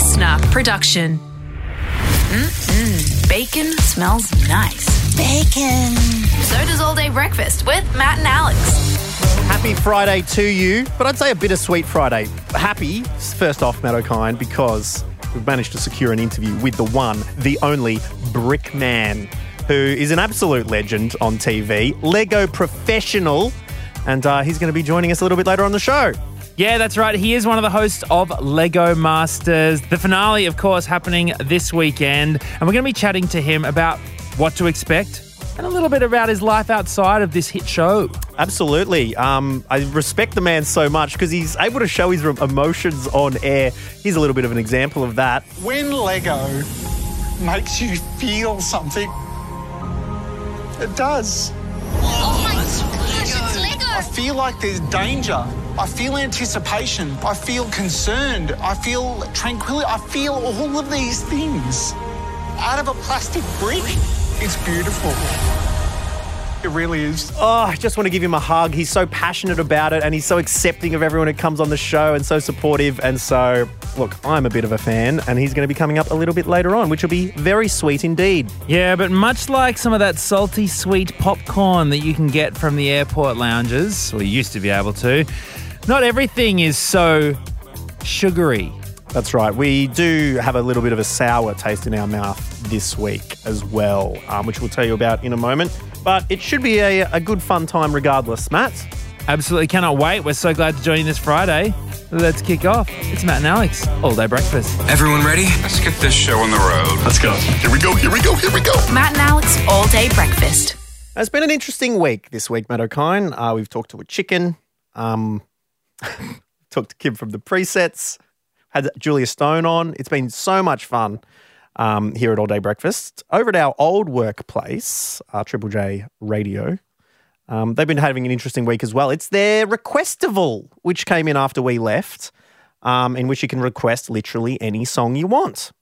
listener production. Mm-mm. Bacon smells nice. Bacon. So does all day breakfast with Matt and Alex. Happy Friday to you, but I'd say a bittersweet Friday. Happy, first off, Matt Okine, because we've managed to secure an interview with the one, the only Brickman, who is an absolute legend on TV, Lego professional, and uh, he's going to be joining us a little bit later on the show. Yeah, that's right. He is one of the hosts of Lego Masters. The finale, of course, happening this weekend. And we're going to be chatting to him about what to expect and a little bit about his life outside of this hit show. Absolutely. Um, I respect the man so much because he's able to show his emotions on air. Here's a little bit of an example of that. When Lego makes you feel something, it does. Oh my gosh, it's Lego. I feel like there's danger. I feel anticipation. I feel concerned. I feel tranquility. I feel all of these things out of a plastic brick. It's beautiful. It really is. Oh, I just want to give him a hug. He's so passionate about it and he's so accepting of everyone who comes on the show and so supportive. And so, look, I'm a bit of a fan and he's going to be coming up a little bit later on, which will be very sweet indeed. Yeah, but much like some of that salty, sweet popcorn that you can get from the airport lounges, or you used to be able to, not everything is so sugary. That's right. We do have a little bit of a sour taste in our mouth this week as well, um, which we'll tell you about in a moment. But it should be a, a good fun time regardless, Matt. Absolutely cannot wait. We're so glad to join you this Friday. Let's kick off. It's Matt and Alex, all day breakfast. Everyone ready? Let's get this show on the road. Let's go. Here we go. Here we go. Here we go. Matt and Alex all day breakfast. It's been an interesting week this week, Matt Okine. Uh, we've talked to a chicken, um, talked to Kim from the presets, had Julia Stone on. It's been so much fun um, here at All Day Breakfast. Over at our old workplace, uh, Triple J Radio, um, they've been having an interesting week as well. It's their Requestival, which came in after we left, um, in which you can request literally any song you want.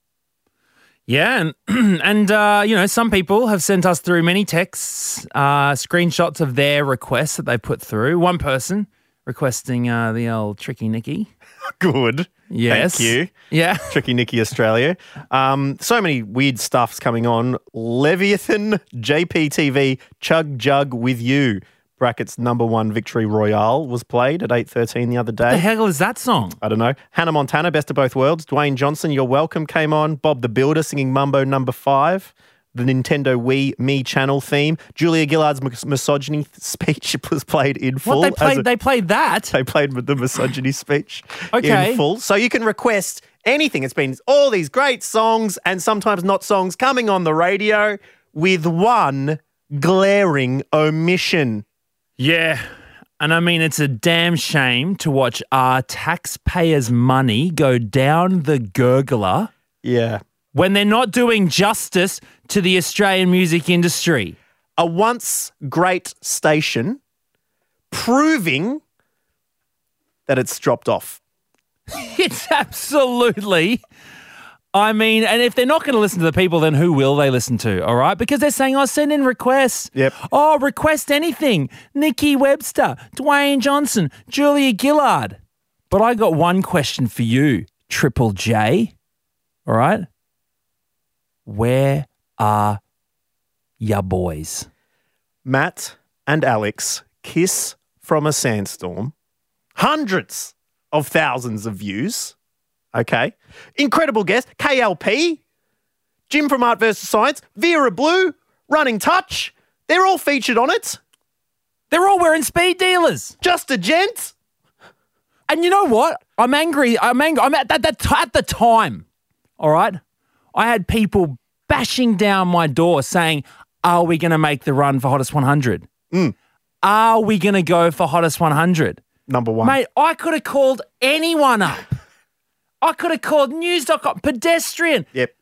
Yeah, and and uh, you know, some people have sent us through many texts, uh, screenshots of their requests that they put through. One person requesting uh, the old Tricky Nicky. Good. Yes. Thank you. Yeah. Tricky Nicky Australia. Um, so many weird stuffs coming on. Leviathan, JPTV, Chug Jug with You. Brackets number one victory royale was played at 8.13 the other day. What the hell is that song? I don't know. Hannah Montana, Best of Both Worlds. Dwayne Johnson, You're Welcome came on. Bob the Builder singing Mambo number five. The Nintendo Wii Mii channel theme. Julia Gillard's mis- misogyny speech was played in full. What they played? a- they played that. they played with the misogyny speech Okay. in full. So you can request anything. It's been all these great songs and sometimes not songs coming on the radio with one glaring omission. Yeah. And I mean, it's a damn shame to watch our taxpayers' money go down the gurgler Yeah. When they're not doing justice to the Australian music industry. A once great station proving that it's dropped off. It's absolutely. I mean, and if they're not going to listen to the people, then who will they listen to? All right. Because they're saying, oh, send in requests. Yep. Oh, request anything. Nikki Webster, Dwayne Johnson, Julia Gillard. But I got one question for you, Triple J. All right. Where are ya boys? Matt and Alex kiss from a sandstorm. Hundreds of thousands of views. Okay. Incredible guest. KLP, Jim from Art vs. Science, Vera Blue, Running Touch. They're all featured on it. They're all wearing speed dealers. Just a gent. And you know what? I'm angry. I'm angry. I'm at that, that at the time. All right, I had people bashing down my door saying, "Are we going to make the run for hottest 100? Mm. Are we going to go for hottest 100?" Number one. Mate, I could have called anyone up. I could have called news.com, pedestrian, Yep.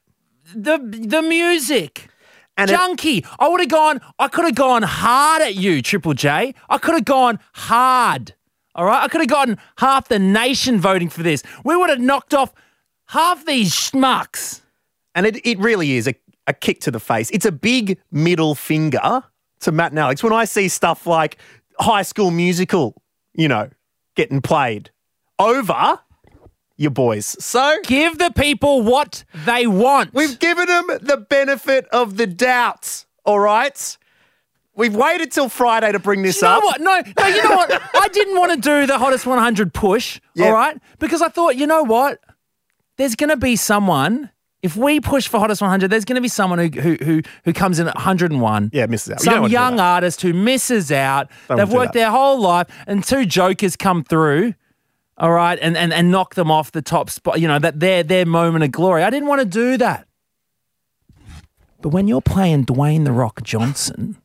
the the music. And it- Junkie. I would have gone, I could have gone hard at you, Triple J. I could have gone hard. All right. I could have gotten half the nation voting for this. We would have knocked off half these schmucks. And it, it really is a, a kick to the face. It's a big middle finger to Matt and Alex. When I see stuff like High School Musical, you know, getting played over your boys. So Give the people what they want. we've given them the benefit of the doubt. All right. We've waited till Friday to bring this you know up. what? No, no, you know what? I didn't want to do the hottest 100 push, Yeah. all right? Because I thought, you know what? There's going to be someone. If we push for hottest 100, there's going to be someone who who who, who comes in at 101. Yeah, misses out. You don't Some wanna do young that. artist who misses out. Don't They've wanna do worked that. their whole life, and two jokers come through. All right, and, and and knock them off the top spot. You know that their their moment of glory. I didn't want to do that. But when you're playing Dwayne the Rock Johnson,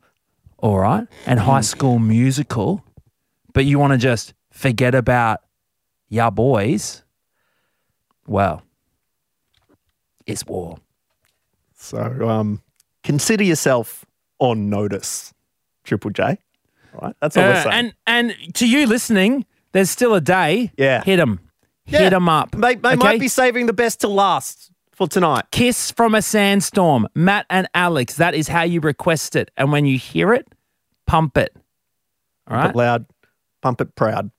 all right, and High mm. School Musical, but you want to just forget about ya boys, well, it's war. So um, consider yourself on notice, Triple J. All right. That's all we're Uh, saying. and and to you listening, there's still a day. Yeah. hit them, Yeah. hit them up. They, they okay? might be saving the best to last for tonight. Kiss from a Sandstorm, Matt and Alex. That is how you request it. And when you hear it, pump it. All Pump it loud, pump it proud.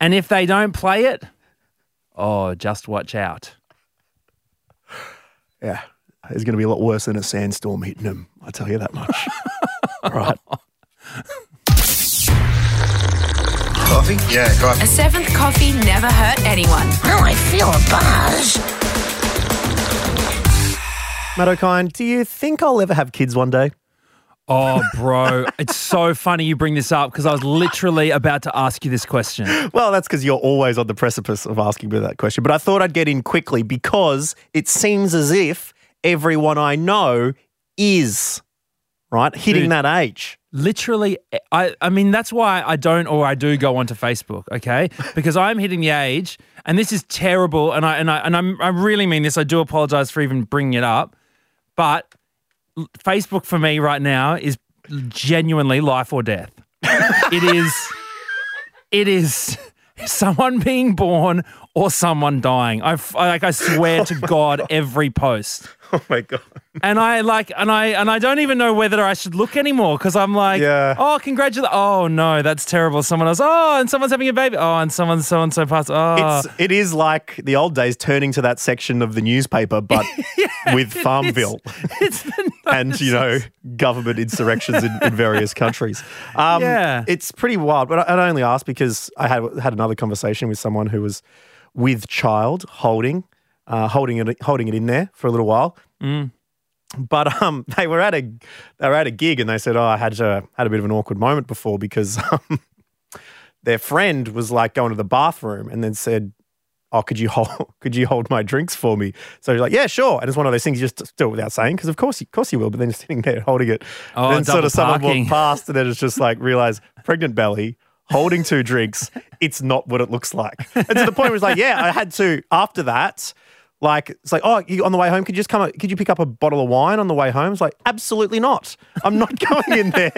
And if they don't play it, oh, just watch out. Yeah. It's going to be a lot worse than a sandstorm hitting them. I tell you that much. right. Coffee? Yeah, coffee. A seventh coffee never hurt anyone. Oh, I feel a buzz. Matt Okine, do you think I'll ever have kids one day? Oh, bro. it's so funny you bring this up because I was literally about to ask you this question. Well, that's because you're always on the precipice of asking me that question. But I thought I'd get in quickly because it seems as if everyone I know is, right, hitting Dude. that age. Literally, I, I mean, that's why I don't or I do go onto Facebook, okay? Because I'm hitting the age, and this is terrible, and I and I and I'm, I really mean this. I do apologize for even bringing it up, but Facebook for me right now is genuinely life or death. it is, it is someone being born or someone dying. I like I swear to God, every post Oh my God. And I like, and I and I don't even know whether I should look anymore because I'm like, Yeah. oh, congratulations! Oh no, that's terrible. Someone else. Oh, and someone's having a baby. Oh, and someone so and so passed. Oh, It's, it is like the old days turning to that section of the newspaper, but with Farmville it's the and, you know, government insurrections in, in various countries. Um, Yeah. It's pretty wild. But I, I only asked because I had, had another conversation with someone who was with child holding, uh, holding it, holding it in there for a little while. But um, they were at a they were at a gig and they said, "Oh, I had a had a bit of an awkward moment before because um, their friend was like going to the bathroom and then said, "Oh, could you hold could you hold my drinks for me?" So he's like, "Yeah, sure." And it's one of those things you just do it without saying because of course, of course you will. But then you're sitting there holding it. Oh, then sort of someone parking. walked past and then it's just like realize pregnant belly. Holding two drinks, it's not what it looks like. And to the point where it's like, yeah, I had to after that. Like it's like, oh, you on the way home? Could you just come? Could you pick up a bottle of wine on the way home? It's like, absolutely not. I'm not going in there.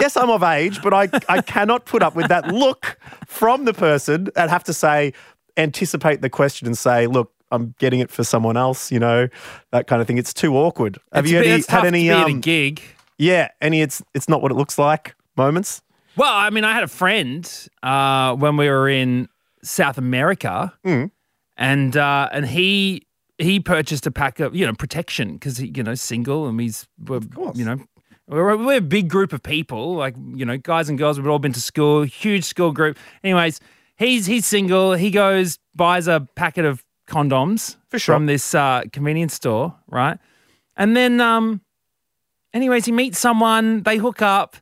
yes, I'm of age, but I I cannot put up with that look from the person and have to say, anticipate the question and say, look, I'm getting it for someone else. You know, that kind of thing. It's too awkward. Have It's you bit- any, it's had any? to be at a Um, gig? yeah, any. It's it's not what it looks like. Moments. Well, I mean, I had a friend uh, when we were in South America, Mm. And uh, and he he purchased a pack of you know protection because he you know single and he's you know we're, we're a big group of people like you know guys and girls we've all been to school huge school group. Anyways he's he's single. He goes buys a packet of condoms sure. from this uh, convenience store right? And then um anyways he meets someone they hook up.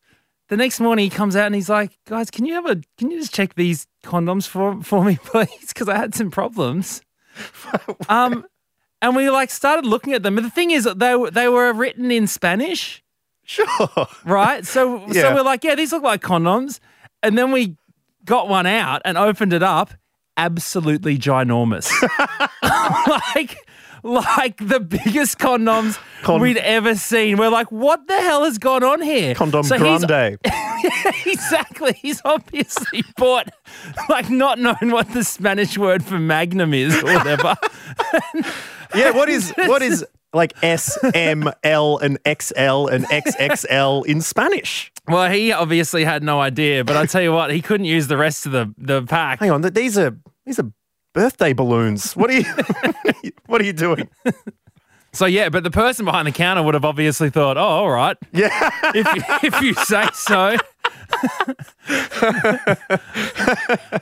The next morning he comes out and he's like, guys, can you have a can you just check these condoms for for me, please? Because I had some problems. um, and we like started looking at them. But the thing is, they were they were written in Spanish, Sure. right? So Yeah. so we're like, yeah, these look like condoms. And then we got one out and opened it up. Absolutely ginormous, like like the biggest condoms Con- we'd ever seen. We're like, what the hell has gone on here? Condom So he's- grande. exactly. He's obviously bought, like, not knowing what the Spanish word for magnum is or whatever. Yeah, what is what is like S, M, L, and XL and XXL in Spanish? well, he obviously had no idea, but I tell you what, he couldn't use the rest of the, the pack. Hang on, these are these are birthday balloons. What are you? what are you doing? So yeah, but the person behind the counter would have obviously thought, "Oh, all right, Yeah. if if you say so."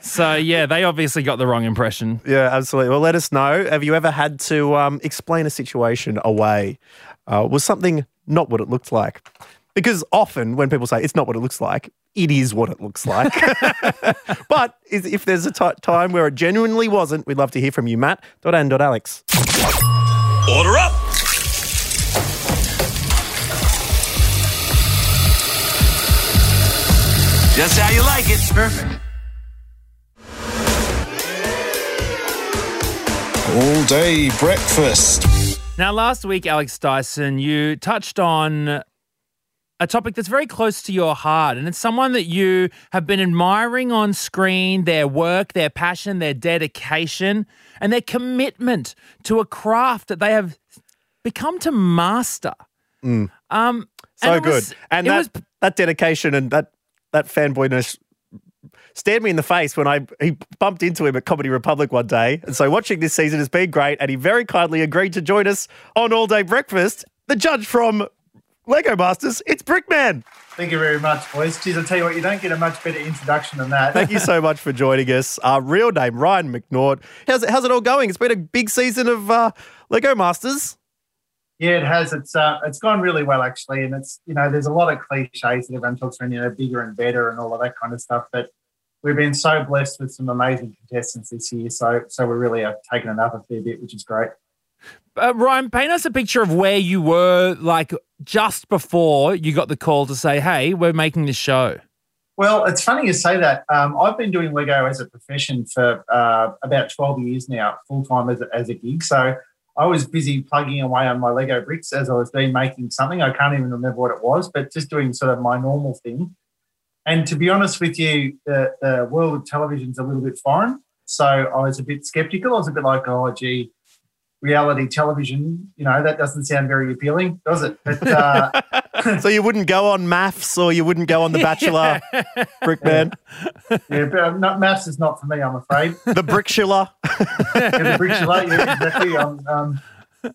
so yeah, they obviously got the wrong impression. Yeah, absolutely. Well, let us know. Have you ever had to um, explain a situation away? Uh, was something not what it looked like? Because often when people say it's not what it looks like, it is what it looks like. but if there's a time where it genuinely wasn't, we'd love to hear from you, Matt. and Alex. Order up! Just how you like it. Perfect. All day breakfast. Now, last week, Alex Dyson, you touched on a topic that's very close to your heart, and it's someone that you have been admiring on screen, their work, their passion, their dedication, and their commitment to a craft that they have become to master. Um, Mm. So and good. was- and that, was that dedication and that, that fanboyness stared me in the face when I he bumped into him at Comedy Republic one day. And so watching this season has been great. And he very kindly agreed to join us on All Day Breakfast. The judge from Lego Masters, it's Brickman. Thank you very much, boys. Geez, I'll tell you what, you don't get a much better introduction than that. Thank you so much for joining us. Uh, real name, Ryan McNaught. How's it, how's it all going? It's been a big season of uh, Lego Masters. Yeah, it has. It's uh, it's gone really well actually, and it's you know there's a lot of cliches that everyone talks around, you know, bigger and better and all of that kind of stuff. But we've been so blessed with some amazing contestants this year, so so we really have taken it up a fair bit, which is great. Uh, Ryan, paint us a picture of where you were, like just before you got the call to say, "Hey, we're making this show." Well, it's funny you say that. Um, I've been doing Lego as a profession for uh, about 12 years now, full time as a, as a gig. So I was busy plugging away on my Lego bricks as I was been making something. I can't even remember what it was, but just doing sort of my normal thing. And to be honest with you, the, the world of television's is a little bit foreign. So I was a bit skeptical. I was a bit like, oh, gee, reality television, you know, that doesn't sound very appealing, does it? But uh, So you wouldn't go on MAFS or you wouldn't go on The Bachelor, Brickman, yeah, but uh, not, MAFS is not for me, I'm afraid. The Brickshiller. yeah, the bricks yeah, exactly. Um, um,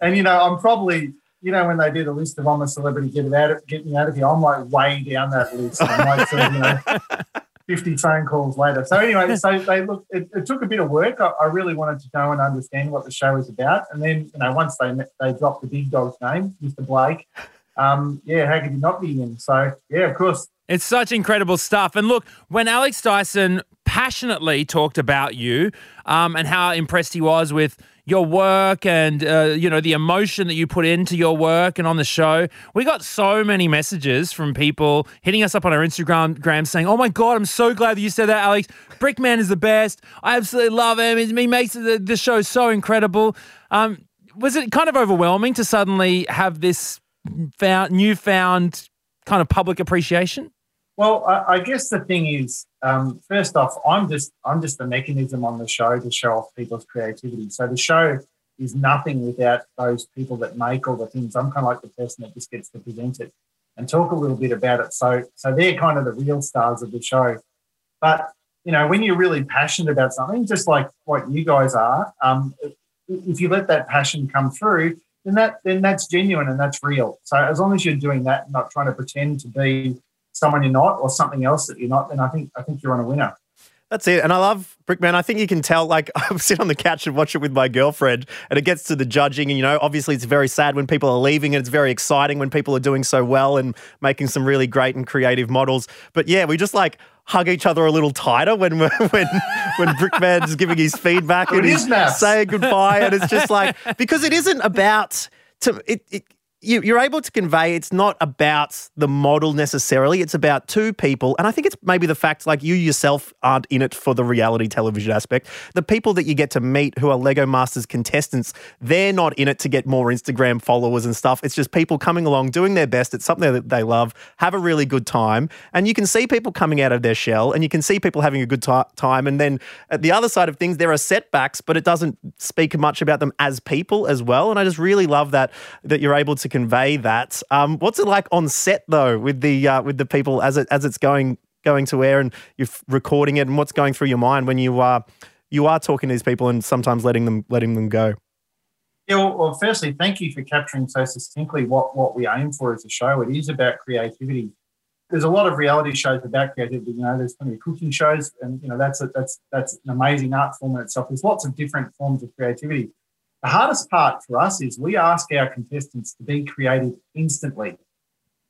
and you know, I'm probably, you know, when they do the list of I'm a celebrity, get it out, of, get me out of here. I'm like way down that list. I'm like, sort of, you know, 50 phone calls later. So anyway, so they look. It, it took a bit of work. I, I really wanted to know and understand what the show is about. And then, you know, once they met, they dropped the big dog's name, Mr. Blake. Um, yeah, how could you not be in? So yeah, of course. It's such incredible stuff. And look, when Alex Dyson passionately talked about you um, and how impressed he was with your work and uh, you know the emotion that you put into your work and on the show, we got so many messages from people hitting us up on our Instagram gram saying, "Oh my god, I'm so glad that you said that, Alex. Brickman is the best. I absolutely love him. He makes the, the show so incredible." Um, was it kind of overwhelming to suddenly have this found newfound kind of public appreciation? Well, I, I guess the thing is, um, first off, I'm just I'm just a mechanism on the show to show off people's creativity. So the show is nothing without those people that make all the things. I'm kind of like the person that just gets to present it and talk a little bit about it. So so they're kind of the real stars of the show. But you know, when you're really passionate about something, just like what you guys are, um, if you let that passion come through, then that then that's genuine and that's real. So as long as you're doing that, not trying to pretend to be someone you're not or something else that you're not, then I think I think you're on a winner. That's it. And I love Brickman. I think you can tell, like, I sit on the couch and watch it with my girlfriend, and it gets to the judging. And, you know, obviously it's very sad when people are leaving, and it's very exciting when people are doing so well and making some really great and creative models. But yeah, we just like hug each other a little tighter when when when Brickman's giving his feedback and he's saying goodbye. And it's just like, because it isn't about, to, it, it you, you're able to convey it's not about the model necessarily. It's about two people. And I think it's maybe the fact like you yourself aren't in it for the reality television aspect. The people that you get to meet who are Lego Masters contestants, they're not in it to get more Instagram followers and stuff. It's just people coming along, doing their best. It's something that they love, have a really good time. And you can see people coming out of their shell and you can see people having a good ti time. And then at the other side of things, there are setbacks, but it doesn't speak much about them as people as well. And I just really love that that you're able to convey that. Um, what's it like on set though, with the uh, with the people as it as it's going going to air and you're recording it, and what's going through your mind when you uh, you are talking to these people and sometimes letting them letting them go. Yeah, well, well, firstly, thank you for capturing so succinctly what, what we aim for as a show. It is about creativity. There's a lot of reality shows about creativity. You know, there's plenty of cooking shows, and you know that's a, that's that's an amazing art form in itself. There's lots of different forms of creativity. The hardest part for us is we ask our contestants to be creative instantly.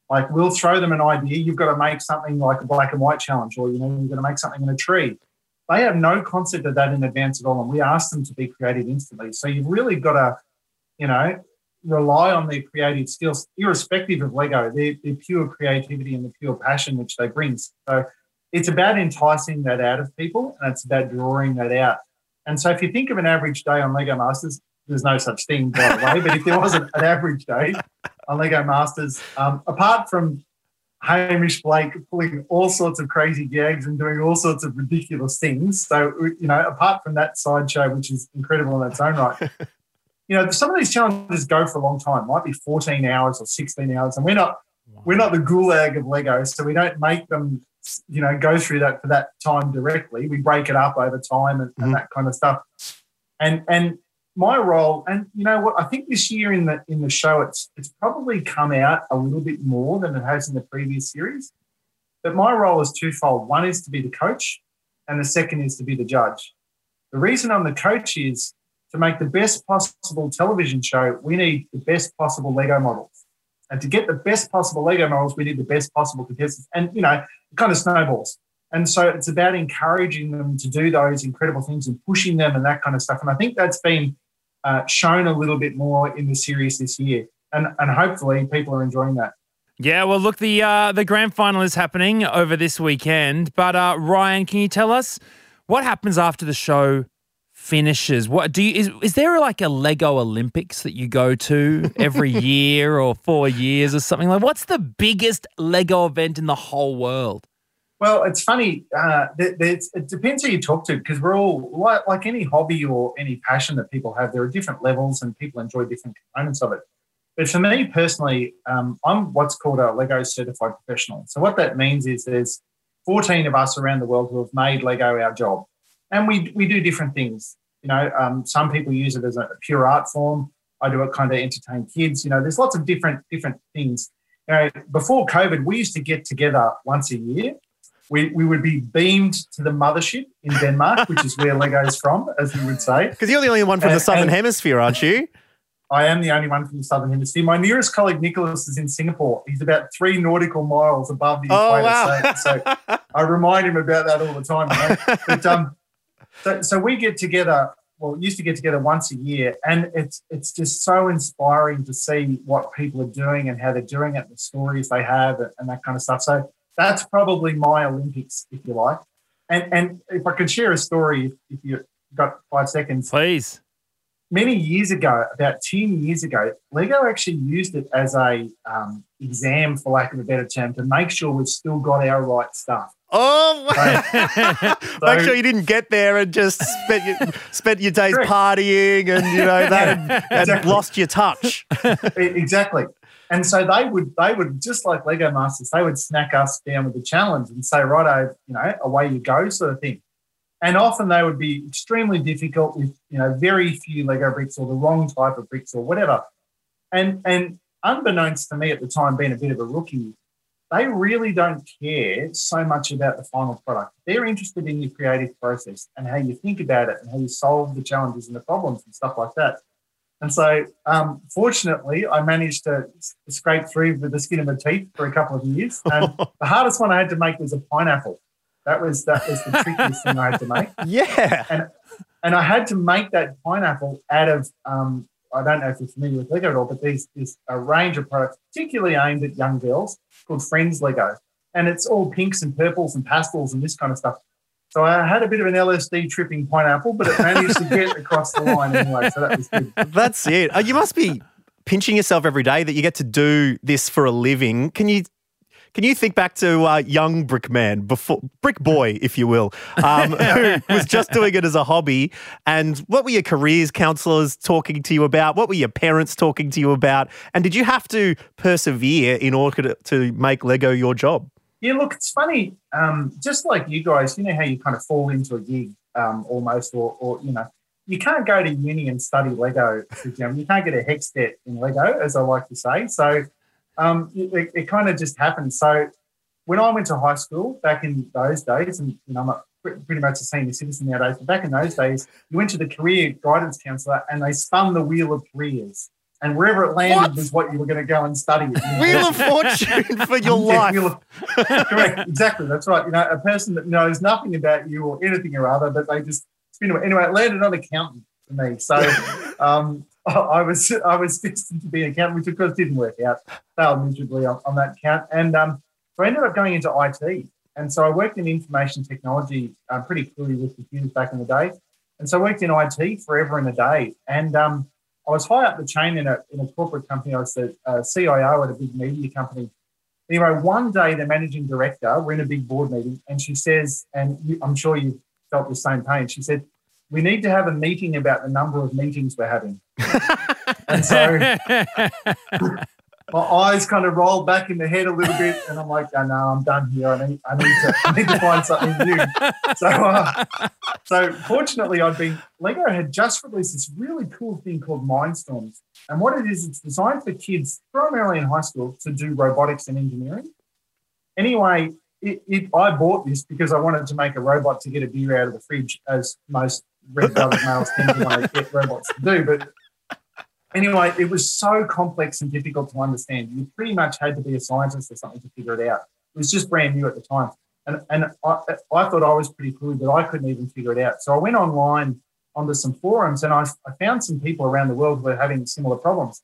Like we'll throw them an idea. You've got to make something like a black and white challenge, or you know, you're going to make something in a tree. They have no concept of that in advance at all, and we ask them to be creative instantly. So you've really got to you know, rely on their creative skills, irrespective of Lego, their, their pure creativity and the pure passion which they bring. So it's about enticing that out of people and it's about drawing that out. And so if you think of an average day on Lego Masters, there's no such thing, by the way, but if there was an, an average day on Lego Masters, um, apart from Hamish Blake pulling all sorts of crazy gags and doing all sorts of ridiculous things. So, you know, apart from that sideshow, which is incredible in its own right, you know, some of these challenges go for a long time. It might be 14 hours or 16 hours, and we're not wow. we're not the gulag of Lego, so we don't make them, you know, go through that for that time directly. We break it up over time and, mm-hmm. and that kind of stuff. And and my role, and you know what, I think this year in the in the show, it's it's probably come out a little bit more than it has in the previous series. But my role is twofold. One is to be the coach, and the second is to be the judge. The reason I'm the coach is to make the best possible television show, we need the best possible Lego models. And to get the best possible Lego models, we need the best possible contestants. And, you know, it kind of snowballs. And so it's about encouraging them to do those incredible things and pushing them and that kind of stuff. And I think that's been uh, shown a little bit more in the series this year. And, and hopefully people are enjoying that. Yeah, well, look, the uh, the grand final is happening over this weekend. But uh, Ryan, can you tell us what happens after the show finishes. What do you is is there like a Lego Olympics that you go to every year or four years or something like? What's the biggest Lego event in the whole world? Well, it's funny. Uh, it depends who you talk to because we're all like, like any hobby or any passion that people have. There are different levels and people enjoy different components of it. But for me personally, um, I'm what's called a Lego certified professional. So what that means is there's 14 of us around the world who have made Lego our job and we we do different things. You know, um, some people use it as a pure art form. I do it kind of entertain kids. You know, there's lots of different different things. You know, before COVID, we used to get together once a year. We, we would be beamed to the mothership in Denmark, which is where Lego's from, as you would say. Because you're the only one from and, the Southern Hemisphere, aren't you? I am the only one from the Southern Hemisphere. My nearest colleague, Nicholas, is in Singapore. He's about three nautical miles above the oh, equator. Wow. So, so, I remind him about that all the time. Know? But um, so, so we get together. Well, used to get together once a year, and it's it's just so inspiring to see what people are doing and how they're doing it, the stories they have, and that kind of stuff. So that's probably my Olympics, if you like. And and if I could share a story, if, if you've got five seconds, please. Many years ago, about ten years ago, Lego actually used it as a um, exam, for lack of a better term, to make sure we've still got our right stuff. Oh, so, make sure you didn't get there and just spent your, spent your days correct. partying and you know that and, exactly. lost your touch. exactly. And so they would they would just like Lego Masters, they would snack us down with the challenge and say, "Righto, you know, away you go," sort of thing. And often they would be extremely difficult with you know very few Lego bricks or the wrong type of bricks or whatever. And and unbeknownst to me at the time, being a bit of a rookie, they really don't care so much about the final product. They're interested in your creative process and how you think about it and how you solve the challenges and the problems and stuff like that. And so, um, fortunately, I managed to scrape through with the skin of my teeth for a couple of years. And the hardest one I had to make was a pineapple. That was that was the trickiest thing I had to make. Yeah. And and I had to make that pineapple out of um, I don't know if you're familiar with Lego at all, but there's, there's a range of products, particularly aimed at young girls, called Friends Lego. And it's all pinks and purples and pastels and this kind of stuff. So I had a bit of an LSD tripping pineapple, but it managed to get across the line anyway. So that was good. That's it. Oh, you must be pinching yourself every day that you get to do this for a living. Can you can you think back to uh, young brick man before brick boy, if you will, um, who was just doing it as a hobby? And what were your careers counselors talking to you about? What were your parents talking to you about? And did you have to persevere in order to, to make Lego your job? Yeah, look, it's funny. Um, just like you guys, you know how you kind of fall into a gig um, almost, or, or you know, you can't go to uni and study Lego. You, can't get a HECS debt in Lego, as I like to say. So um, it, it kind of just happened. So when I went to high school back in those days, and you know, I'm a, pretty much a senior citizen nowadays, but back in those days, you went to the career guidance counsellor and they spun the wheel of careers. And wherever it landed What? was what you were going to go and study. Wheel of Fortune for your Yeah, life. Of- correct, exactly. That's right. You know, a person that knows nothing about you or anything or other, but they just spin away. Anyway, it landed on accountant for me. So um, I, I was I was destined to be an accountant, which of course didn't work out. Failed miserably on, on that count. And um, so I ended up going into IT. And so I worked in information technology uh, pretty clearly with computers back in the day. And so I worked in IT forever and a day. And um, I was high up the chain in a, in a corporate company. I was the uh, CIO at a big media company. Anyway, one day the managing director, we're in a big board meeting, and she says, and you, I'm sure you felt the same pain. She said, "We need to have a meeting about the number of meetings we're having." and so my eyes kind of rolled back in the head a little bit, and I'm like, "Oh no, I'm done here. I need, I need to, I need to find something new." So, uh, so fortunately, I'd been Lego had just released this really cool thing called Mindstorms, and what it is, it's designed for kids primarily in high school to do robotics and engineering. Anyway, it, it, I bought this because I wanted to make a robot to get a beer out of the fridge, as most red-blooded males tend to want to get robots to do. But anyway, it was so complex and difficult to understand. You pretty much had to be a scientist or something to figure it out. It was just brand new at the time. And, and I, I thought I was pretty cool, but I couldn't even figure it out. So I went online onto some forums and I, I found some people around the world who were having similar problems.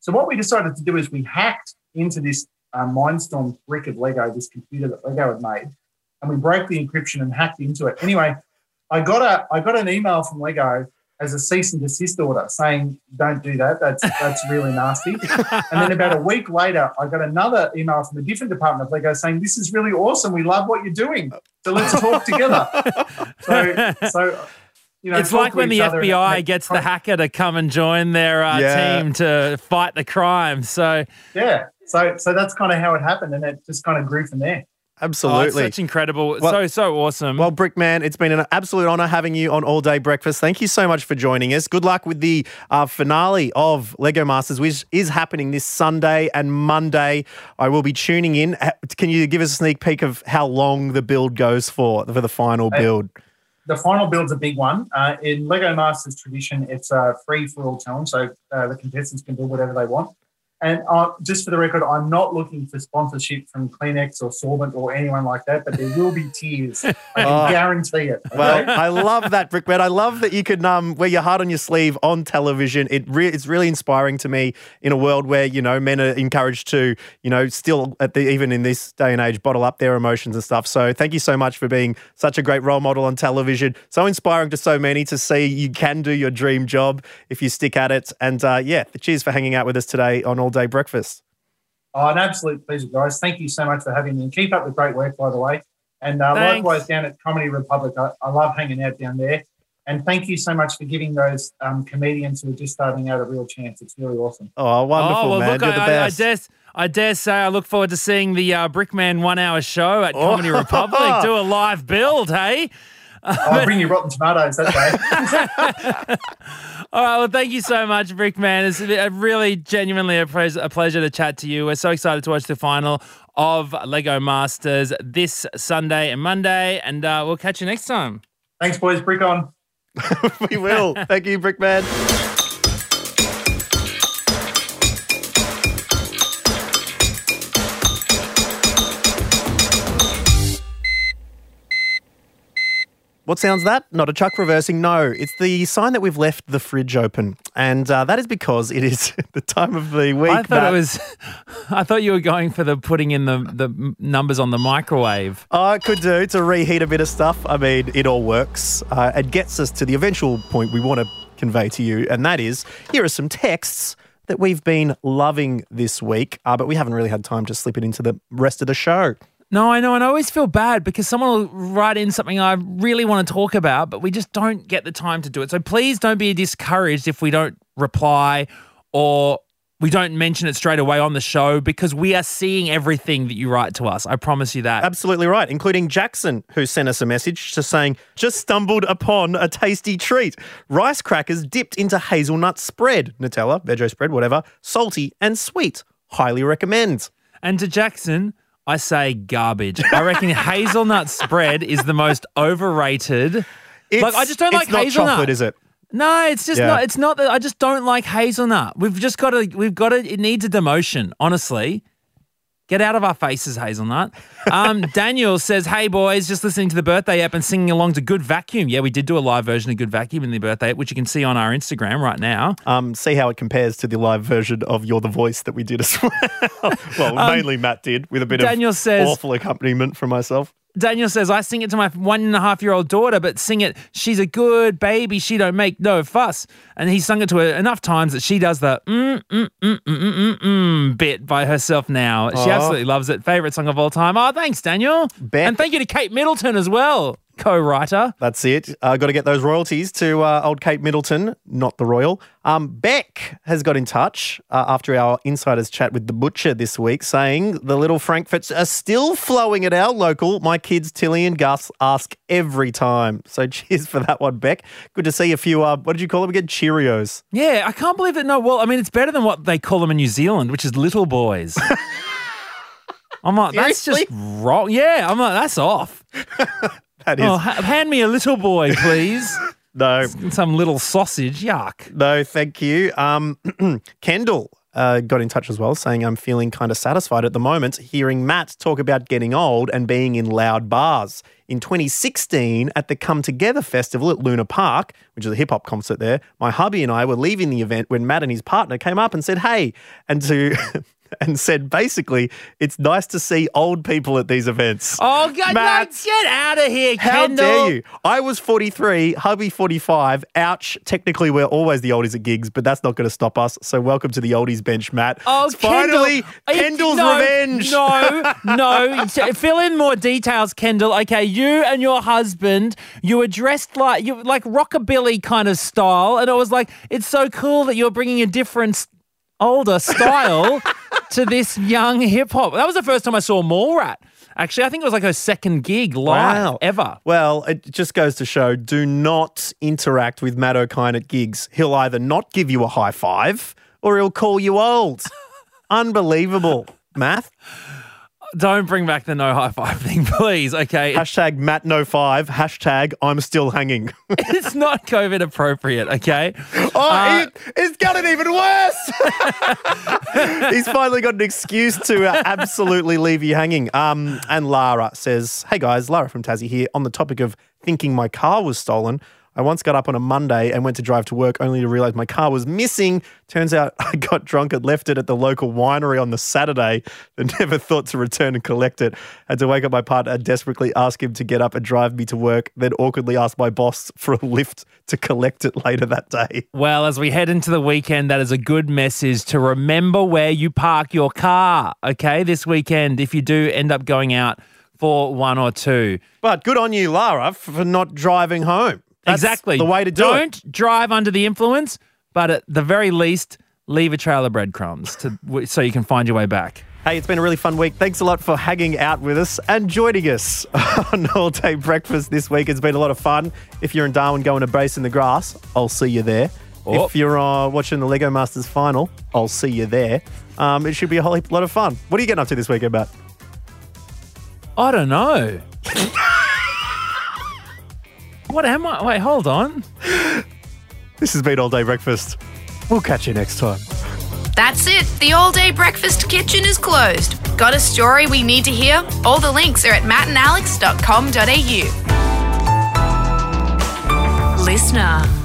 So what we decided to do is we hacked into this uh, Mindstorm brick of Lego, this computer that Lego had made, and we broke the encryption and hacked into it. Anyway, I got a I got an email from Lego as a cease and desist order saying, "Don't do that. That's that's really nasty." and then about a week later, I got another email from a different department of Lego saying, "This is really awesome. We love what you're doing. So let's talk together." So, so you know, it's like when the each other and FBI gets the hacker to come and join their uh, Yeah. team to fight the crime. So Yeah. So so that's kind of how it happened, and it just kind of grew from there. Oh, it's such incredible, Well- so so awesome. Well, Brickman, it's been an absolute honor having you on All Day Breakfast. Thank you so much for joining us. Good luck with the uh, finale of Lego Masters, which is happening this Sunday and Monday. I will be tuning in. Can you give us a sneak peek of how long the build goes for for the final Hey. build? The final build's a big one. Uh, in Lego Masters tradition, it's a free for all challenge, so uh, the contestants can build whatever they want. And uh, just for the record, I'm not looking for sponsorship from Kleenex or Sorbent or anyone like that, but there will be tears. I can Oh. guarantee it. Well. I love that, Brickman. I love that you can um, wear your heart on your sleeve on television. It re- it's really inspiring to me in a world where you know men are encouraged to you know still at the even in this day and age bottle up their emotions and stuff. So thank you so much for being such a great role model on television. So inspiring to so many to see you can do your dream job if you stick at it. And uh, yeah, cheers for hanging out with us today on All Day Breakfast. Oh, an absolute pleasure, guys. Thank you so much for having me. And keep up the great work, by the way. And uh, likewise down at Comedy Republic, I, I love hanging out down there. And thank you so much for giving those um, comedians who are just starting out a real chance. It's really awesome. Oh, wonderful, oh well, man! look, You're I, the I- I best. dare, I dare say I look forward to seeing the uh, Brickman one-hour show at Comedy Republic. Do a live build, hey? I'll bring you rotten tomatoes that day. All right. Well, thank you so much, Brickman. It's a- really genuinely a, pres- a pleasure to chat to you. We're so excited to watch the final of Lego Masters this Sunday and Monday, and uh, we'll catch you next time. Thanks, boys. Brick on. we will. Thank you, Brickman. What sounds that? Not a chuck reversing. No, it's the sign that we've left the fridge open, and uh, that is because it is the time of the week. I thought that- it was. I thought you were going for the putting in the the numbers on the microwave. Oh, it could do to reheat a bit of stuff. I mean, it all works. Uh, it gets us to the eventual point we want to convey to you, and that is here are some texts that we've been loving this week, uh, but we haven't really had time to slip it into the rest of the show. No, I know, and I always feel bad because someone will write in something I really want to talk about, but we just don't get the time to do it. So please don't be discouraged if we don't reply or we don't mention it straight away on the show because we are seeing everything that you write to us. I promise you that. Absolutely right, including Jackson, who sent us a message just saying, just stumbled upon a tasty treat. Rice crackers dipped into hazelnut spread, Nutella, veggie spread, whatever, salty and sweet. Highly recommend. And to Jackson, I say garbage. I reckon hazelnut spread is the most overrated. It's, like I just don't it's like not hazelnut. chocolate, is it? No, it's just Yeah. not. It's not that I just don't like hazelnut. We've just got to. We've got to. It needs a demotion. Honestly, get out of our faces, hazelnut. Um, Daniel says, "Hey boys, just listening to the birthday app and singing along to Good Vacuum. Yeah, we did do a live version of Good Vacuum in the birthday app, which you can see on our Instagram right now. Um, see how it compares to the live version of You're the Voice that we did as well. well, mainly Matt did with a bit Um, Daniel of says- awful accompaniment from myself. Daniel says, I sing it to my one and a half year old daughter, but sing it, she's a good baby, she don't make no fuss. And he sung it to her enough times that she does the mm, mm, mm, mm, mm, mm, mm bit by herself now. She absolutely loves it. Favorite song of all time. Oh, thanks, Daniel. Beck. And thank you to Kate Middleton as well, co writer. That's it. Uh, got to get those royalties to uh, old Kate Middleton, not the royal. Um, Beck has got in touch uh, after our insiders chat with the butcher this week, saying the little Frankfurts are still flowing at our local. My kids Tilly and Gus ask every time. So cheers for that one, Beck. Good to see a few. Uh, what did you call them again? Cheerios. Yeah, I can't believe that. No, well, I mean, it's better than what they call them in New Zealand, which is little boys. I'm like, that's just Seriously? wrong. Yeah, I'm like, that's off. That is Oh, ha- hand me a little boy, please. no, Some little sausage. Yuck. no, thank you. Um, Kendall. Uh, got in touch as well, saying I'm feeling kind of satisfied at the moment hearing Matt talk about getting old and being in loud bars. In 2016, at the Come Together Festival at Luna Park, which is a hip hop concert there, my hubby and I were leaving the event when Matt and his partner came up and said, "Hey," and to and said basically, it's nice to see old people at these events. Oh, God, Matt. no, get out of here, How Kendall. dare you? I was 43, hubby 45. Ouch. Technically, we're always the oldies at gigs, but that's not going to stop us. So, welcome to the oldies bench, Matt. Oh, It's finally Kendall. Kendall's no, revenge. No, no. Fill in more details, Kendall. Okay, you and your husband, you were dressed like you like rockabilly kind of style, and I was like it's so cool that you're bringing a different, older style to this young hip hop. That was the first time I saw Mallrat. Actually, I think it was like her second gig live Wow. ever. Well, it just goes to show do not interact with Matt Okine at gigs. He'll either not give you a high five or he'll call you old. Unbelievable. Math. Don't bring back the no high five thing, please. Okay, Hashtag Matt no five. Hashtag I'm still hanging. it's not COVID appropriate. Okay. Oh, Uh, he, he's got it even worse. he's finally got an excuse to uh, absolutely leave you hanging. Um, and Lara says, "Hey guys, Lara from Tassie here. On the topic of thinking my car was stolen." I once got up on a Monday and went to drive to work only to realize my car was missing. Turns out I got drunk and left it at the local winery on the Saturday and never thought to return and collect it. Had to wake up my partner and desperately ask him to get up and drive me to work, then awkwardly ask my boss for a lift to collect it later that day. Well, as we head into the weekend, that is a good message to remember where you park your car. Okay, this weekend, if you do end up going out for one or two. But good on you, Lara, for not driving home. That's exactly. the way to do Don't it. drive under the influence, but at the very least, leave a trail of breadcrumbs to, so you can find your way back. Hey, it's been a really fun week. Thanks a lot for hanging out with us and joining us on All Day Breakfast this week. It's been a lot of fun. If you're in Darwin going to Bass in the Grass, I'll see you there. Oh. If you're uh, watching the Lego Masters final, I'll see you there. Um, it should be a whole heap lot of fun. What are you getting up to this weekend, Matt? I don't know. what am I? Wait, hold on. This has been All Day Breakfast. We'll catch you next time. That's it. The all day breakfast kitchen is closed. Got a story we need to hear? All the links are at mattandalex.com.au. Listener.